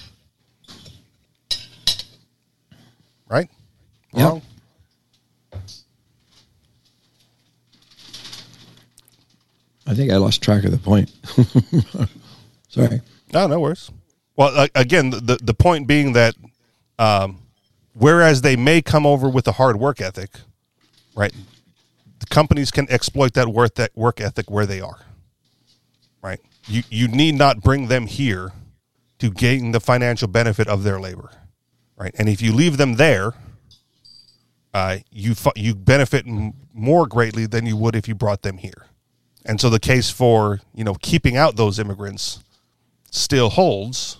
Right? Yep. Wrong? I think I lost track of the point. Sorry. No, no worries. Well, again, the the point being that, um, whereas they may come over with a hard work ethic, right? Companies can exploit that work that work ethic where they are, right? You you need not bring them here to gain the financial benefit of their labor, right? And if you leave them there, uh, you you benefit more greatly than you would if you brought them here. And so the case for you know keeping out those immigrants still holds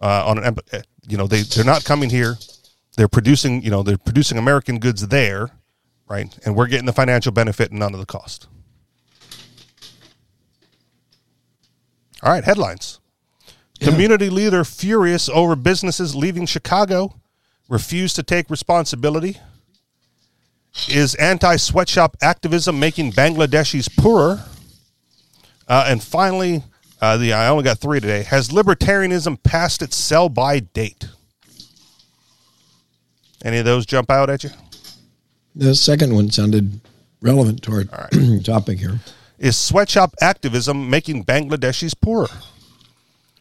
uh, on an uh, you know they they're not coming here they're producing you know they're producing american goods there right and we're getting the financial benefit and none of the cost all right headlines community leader furious over businesses leaving chicago refuse to take responsibility is anti-sweatshop activism making bangladeshis poorer uh, and finally, uh, the I only got three today. Has libertarianism passed its sell by date? Any of those jump out at you? The second one sounded relevant to our topic here. Is sweatshop activism making Bangladeshis poorer?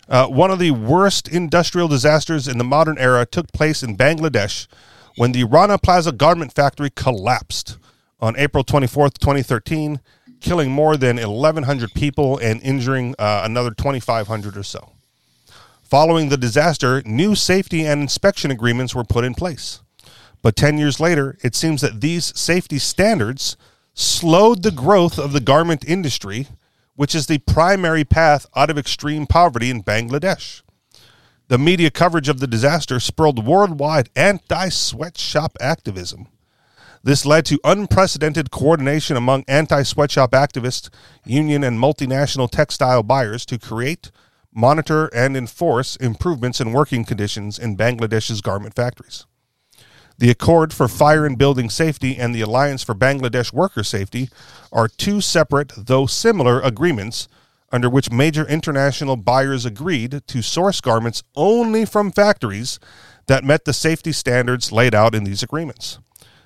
Uh, one of the worst industrial disasters in the modern era took place in Bangladesh when the Rana Plaza garment factory collapsed on April 24th, 2013, killing more than 1,100 people and injuring uh, another 2,500 or so. Following the disaster, new safety and inspection agreements were put in place. But 10 years later, it seems that these safety standards slowed the growth of the garment industry, which is the primary path out of extreme poverty in Bangladesh. The media coverage of the disaster spurred worldwide anti sweatshop activism. This led to unprecedented coordination among anti sweatshop activists, union, and multinational textile buyers to create, monitor, and enforce improvements in working conditions in Bangladesh's garment factories. The Accord for Fire and Building Safety and the Alliance for Bangladesh Worker Safety are two separate, though similar, agreements under which major international buyers agreed to source garments only from factories that met the safety standards laid out in these agreements.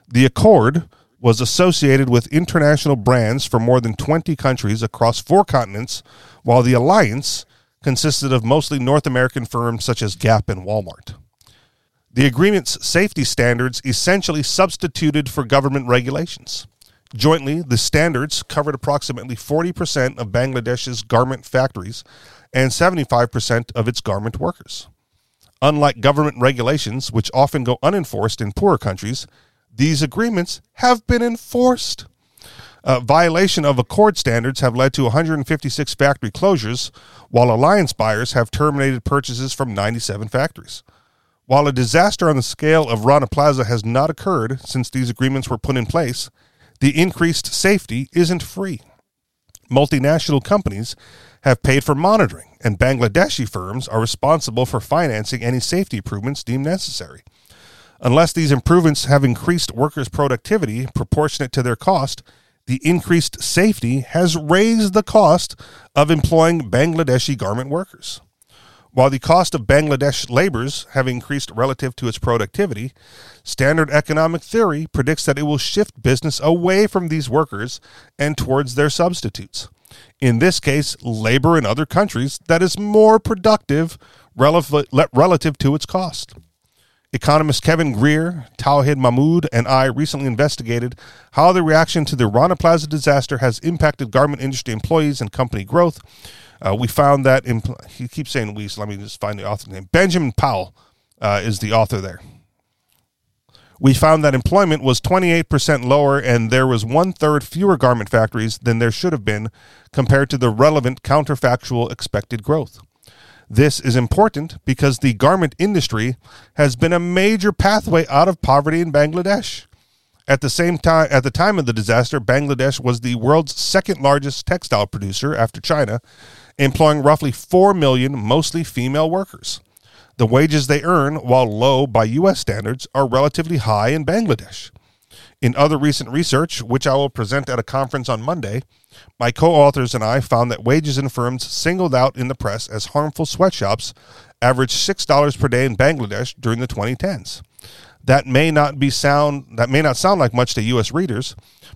The Accord was associated with international brands from more than 20 countries across four continents, while the Alliance consisted of mostly North American firms such as Gap and Walmart. The agreement's safety standards essentially substituted for government regulations. Jointly, the standards covered approximately 40% of Bangladesh's garment factories and 75% of its garment workers. Unlike government regulations, which often go unenforced in poorer countries, these agreements have been enforced. Uh, violation of Accord standards have led to 156 factory closures, while Alliance buyers have terminated purchases from 97 factories. While a disaster on the scale of Rana Plaza has not occurred since these agreements were put in place, the increased safety isn't free. Multinational companies have paid for monitoring, and Bangladeshi firms are responsible for financing any safety improvements deemed necessary. Unless these improvements have increased workers' productivity proportionate to their cost, the increased safety has raised the cost of employing Bangladeshi garment workers. While the cost of Bangladesh labors have increased relative to its productivity, standard economic theory predicts that it will shift business away from these workers and towards their substitutes. In this case, labor in other countries that is more productive relative, to its cost. Economist Kevin Grier, Tauhid Mahmood, and I recently investigated how the reaction to the Rana Plaza disaster has impacted garment industry employees and company growth. Uh, we found that he keeps saying we, so let me just find the author's name. Benjamin Powell uh, is the author there. We found that employment was 28% lower and there was one third fewer garment factories than there should have been compared to the relevant counterfactual expected growth. This is important because the garment industry has been a major pathway out of poverty in Bangladesh. At the same time, at the time of the disaster, Bangladesh was the world's second largest textile producer after China, employing roughly 4 million mostly female workers. The wages they earn, while low by U.S. standards, are relatively high in Bangladesh. In other recent research, which I will present at a conference on Monday, my co authors and I found that wages in firms singled out in the press as harmful sweatshops averaged $6 per day in Bangladesh during the 2010s. That may not be sound that may not sound like much to US readers,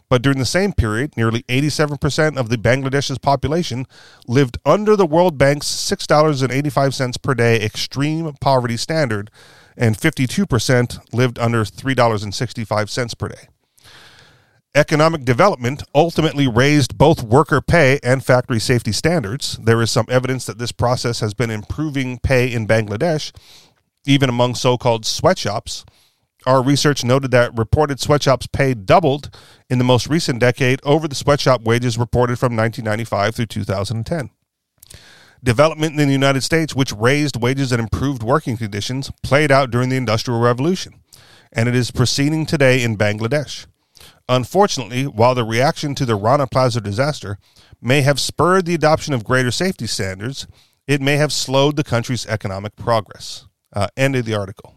but during the same period, nearly 87% of the Bangladesh's population lived under the World Bank's $6.85 per day extreme poverty standard and 52% lived under $3.65 per day. Economic development ultimately raised both worker pay and factory safety standards. There is some evidence that this process has been improving pay in Bangladesh, even among so called sweatshops. Our research noted that reported sweatshops pay doubled in the most recent decade over the sweatshop wages reported from 1995 through 2010. Development in the United States, which raised wages and improved working conditions, played out during the Industrial Revolution, and it is proceeding today in Bangladesh. Unfortunately, while the reaction to the Rana Plaza disaster may have spurred the adoption of greater safety standards, it may have slowed the country's economic progress. Uh, end of the article.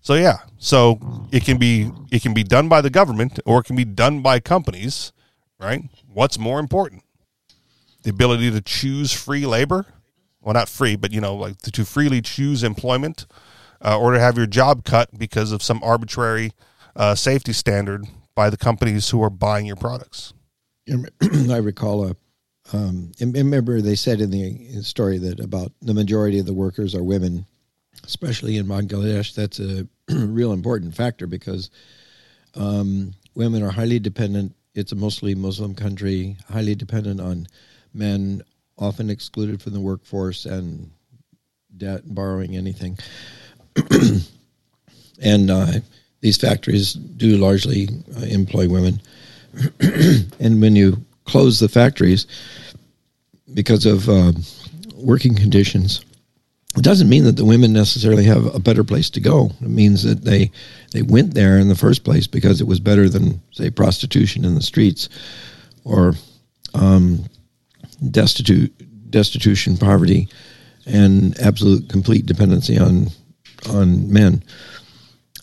So yeah, so it can be it can be done by the government or it can be done by companies, right? What's more important? The ability to choose free labor, well, not free, but you know, like to, freely choose employment, uh, or to have your job cut because of some arbitrary uh, safety standard by the companies who are buying your products. I recall a. Um, remember, they said in the story that about the majority of the workers are women, especially in Bangladesh. That's a real important factor because um, women are highly dependent. It's a mostly Muslim country, highly dependent on men, often excluded from the workforce and debt, borrowing anything. and uh, these factories do largely uh, employ women. and when you close the factories because of uh, working conditions, it doesn't mean that the women necessarily have a better place to go. It means that they they went there in the first place because it was better than say prostitution in the streets or um, destitute destitution, poverty, and absolute complete dependency on on men.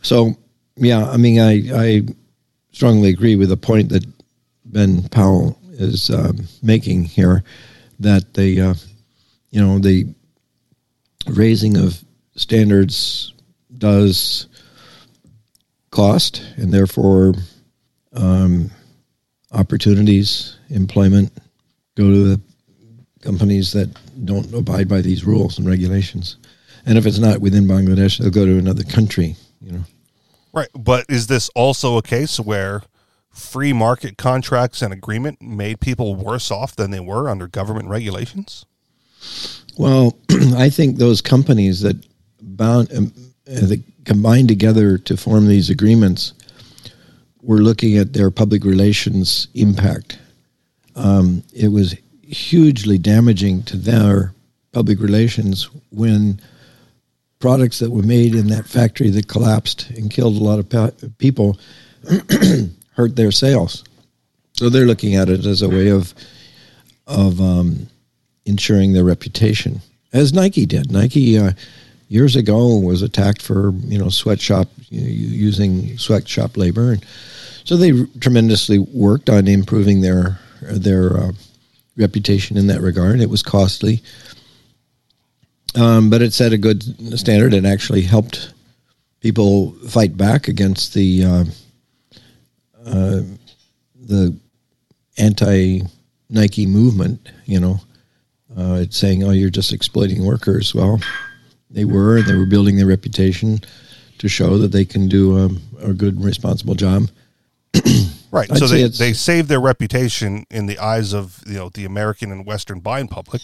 So yeah, I mean, I I strongly agree with the point that Ben Powell is uh, making here that the uh, you know the raising of standards does cost and therefore um, opportunities, employment go to the companies that don't abide by these rules and regulations. And if it's not within Bangladesh, they'll go to another country. You know. Right. But is this also a case where free market contracts and agreement made people worse off than they were under government regulations? Well, I think those companies that bound um, uh, that combined together to form these agreements were looking at their public relations impact. Um, it was hugely damaging to their public relations when products that were made in that factory that collapsed and killed a lot of pa- people hurt their sales. So they're looking at it as a way of of um, ensuring their reputation, as Nike did. Nike uh, years ago was attacked for you know sweatshop you know, using sweatshop labor, and so they tremendously worked on improving their their uh, reputation in that regard. It was costly, um, but it set a good standard and actually helped people fight back against the uh, uh, the anti Nike movement. You know, uh, it's saying, "Oh, you're just exploiting workers." Well, they were, and they were building their reputation to show that they can do a, a good, responsible job. Right. I'd so they, they saved their reputation in the eyes of you know the American and Western buying public.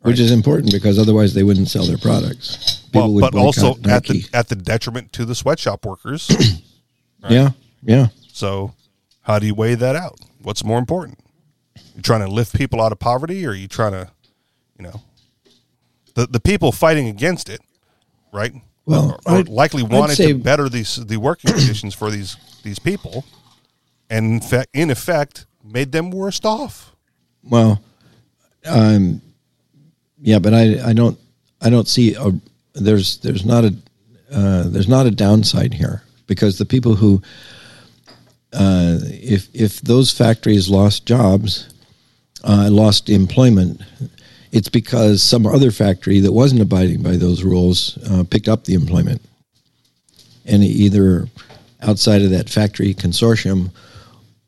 which is important because otherwise they wouldn't sell their products. People Well, but also boycott at the at the detriment to the sweatshop workers. yeah, yeah. so how do you weigh that out? What's more important? You trying to lift people out of poverty, or are you trying to, you know, the the people fighting against it, right? Well, are, are likely wanted say- to better these the working conditions for these these people, and in fact, in effect, made them worse off. Well, um, yeah, but I, I don't I don't see a there's there's not a uh, there's not a downside here because the people who uh, if if those factories lost jobs, uh, lost employment, it's because some other factory that wasn't abiding by those rules uh, picked up the employment, and either outside of that factory consortium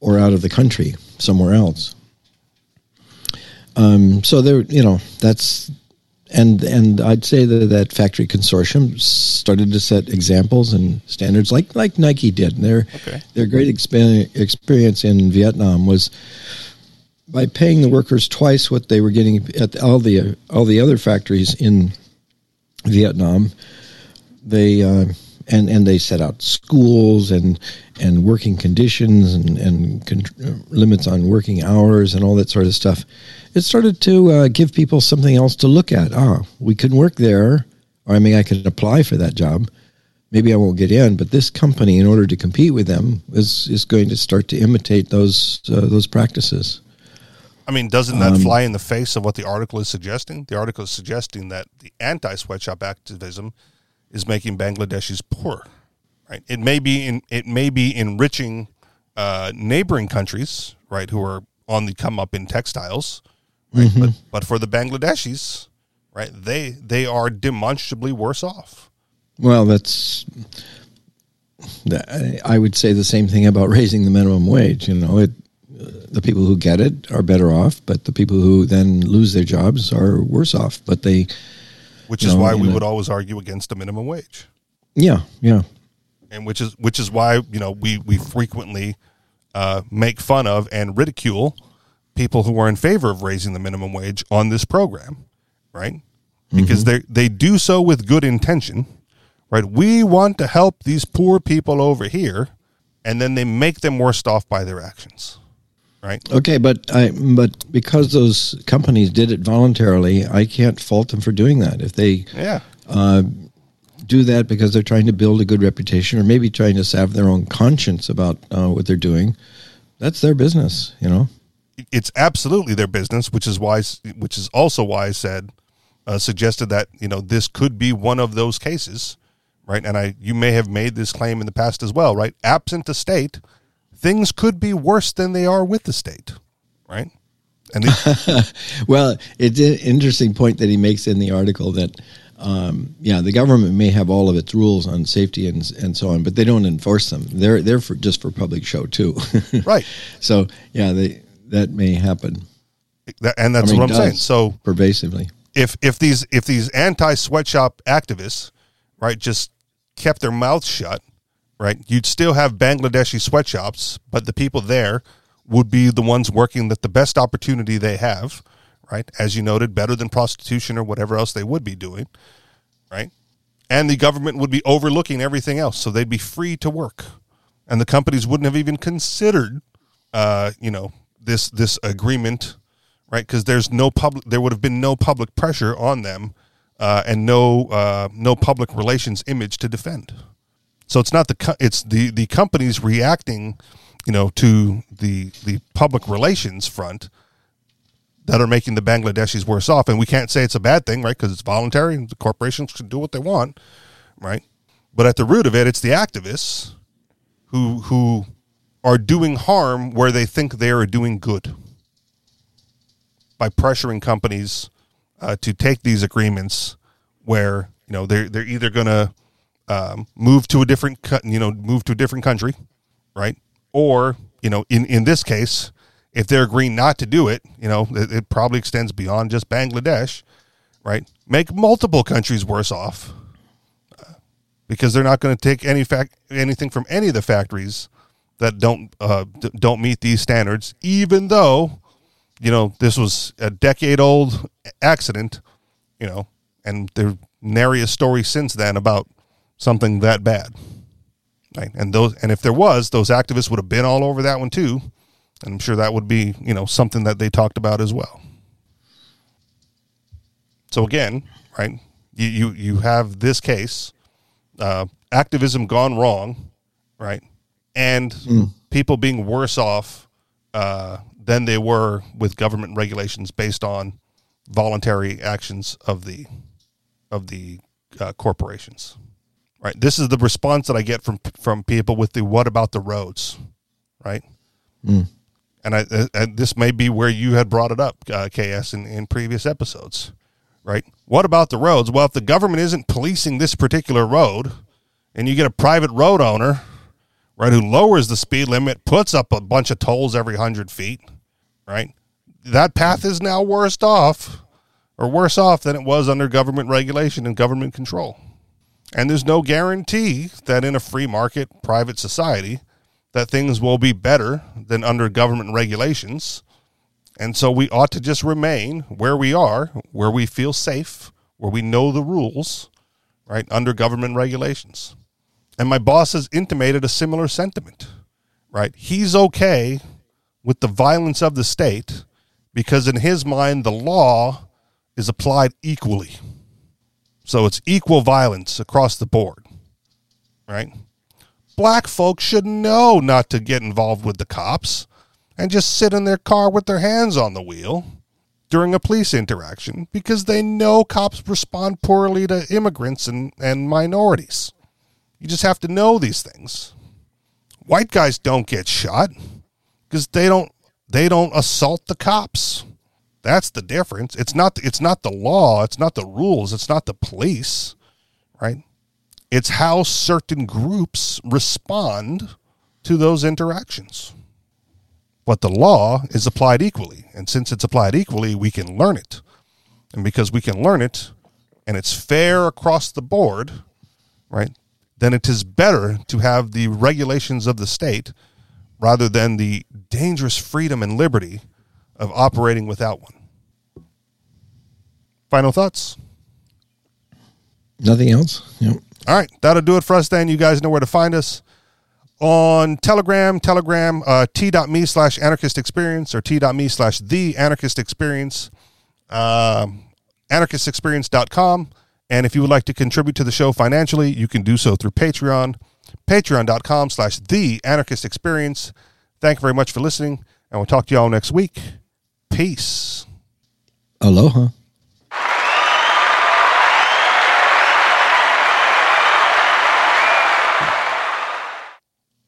or out of the country somewhere else. Um, so there, you know, that's and and I'd say that that factory consortium started to set examples and standards like like Nike did. And their Okay. their great expe- experience in Vietnam was by paying the workers twice what they were getting at all the all the other factories in Vietnam. They uh, and and they set out schools and and working conditions and and con- uh, limits on working hours and all that sort of stuff. It started to uh, give people something else to look at. Ah, we can work there, or I mean, I can apply for that job. Maybe I won't get in, but this company, in order to compete with them, is is going to start to imitate those uh, those practices. I mean, doesn't that fly in the face of what the article is suggesting? The article is suggesting that the anti sweatshop activism is making Bangladeshis poor. Right? It may be in, it may be enriching uh, neighboring countries, right, who are on the come up in textiles, right? But but for the Bangladeshis, right, they they are demonstrably worse off. Well, that's. that- I would say the same thing about raising the minimum wage. You know, it, the people who get it are better off, but the people who then lose their jobs are worse off. But they, Which is know, why we would always argue against a minimum wage. yeah, yeah, and which is which is why you know we we frequently uh, make fun of and ridicule people who are in favor of raising the minimum wage on this program, right? Because they they do so with good intention, right? We want to help these poor people over here, and then they make them worse off by their actions, right? okay. But I, but because those companies did it voluntarily, I can't fault them for doing that. If they Yeah, do that because they're trying to build a good reputation, or maybe trying to salve their own conscience about uh, what they're doing, that's their business. You know. it's absolutely their business, which is why, which is also why I said, uh, suggested that you know this could be one of those cases, right? And I, you may have made this claim in the past as well, right? Absent a state, things could be worse than they are with the state, right? And Well, it's an interesting point that he makes in the article that, um, yeah, the government may have all of its rules on safety and and so on, but they don't enforce them. They're they're for just for public show too. right, So yeah, they that may happen and that's I mean, what I'm saying. So pervasively. if if these if these anti sweatshop activists, right, just kept their mouths shut, right, you'd still have Bangladeshi sweatshops, but the people there would be the ones working that the best opportunity they have, right, as you noted, better than prostitution or whatever else they would be doing, right, and the government would be overlooking everything else, so they'd be free to work, and the companies wouldn't have even considered, uh, you know, this this agreement right? Because there's no public, there would have been no public pressure on them uh, and no uh, no public relations image to defend. So it's not the co- it's the the companies reacting, you know, to the the public relations front that are making the Bangladeshis worse off. And we can't say it's a bad thing, right? Because it's voluntary and the corporations can do what they want, right? But at the root of it, it's the activists who who are doing harm where they think they are doing good by pressuring companies uh, to take these agreements where you know they're they're either going to um, move to a different you know move to a different country, right? Or you know in in this case, if they're agreeing not to do it, you know it, it probably extends beyond just Bangladesh, right? Make multiple countries worse off uh, because they're not going to take any fact anything from any of the factories that don't uh, d- don't meet these standards, even though you know this was a decade old accident, you know, and there nary a story since then about something that bad. Right. And those and if there was, those activists would have been all over that one too. And I'm sure that would be, you know, something that they talked about as well. So again, right, you you, you have this case, uh, activism gone wrong, right? And people being worse off uh, than they were with government regulations based on voluntary actions of the of the uh, corporations. Right. This is the response that I get from from people with the "What about the roads?" Right. And I, uh, and this may be where you had brought it up, uh, KS, in, in previous episodes. Right. What about the roads? Well, if the government isn't policing this particular road, and you get a private road owner, right, who lowers the speed limit, puts up a bunch of tolls every hundred feet, right, that path is now worse off or worse off than it was under government regulation and government control. And there's no guarantee that in a free market private society that things will be better than under government regulations. And so we ought to just remain where we are, where we feel safe, where we know the rules, right, under government regulations. And my boss has intimated a similar sentiment, right? He's okay with the violence of the state because in his mind the law is applied equally. So it's equal violence across the board, right? Black folks should know not to get involved with the cops and just sit in their car with their hands on the wheel during a police interaction because they know cops respond poorly to immigrants and, and minorities. You just have to know these things. White guys don't get shot because they don't they don't assault the cops. That's the difference. It's not it's not the law, it's not the rules, it's not the police, right? It's how certain groups respond to those interactions. But the law is applied equally, and since it's applied equally, we can learn it. And because we can learn it and it's fair across the board, right? Then it is better to have the regulations of the state rather than the dangerous freedom and liberty of operating without one. Final thoughts? Nothing else? Yep. All right, that'll do it for us then. You guys know where to find us on Telegram, Telegram, uh, t.me slash anarchist experience or t.me slash the anarchist experience, um, anarchistexperience.com. And if you would like to contribute to the show financially, you can do so through Patreon, patreon.com slash the anarchist experience. Thank you very much for listening, and we'll talk to you all next week. Peace. Aloha.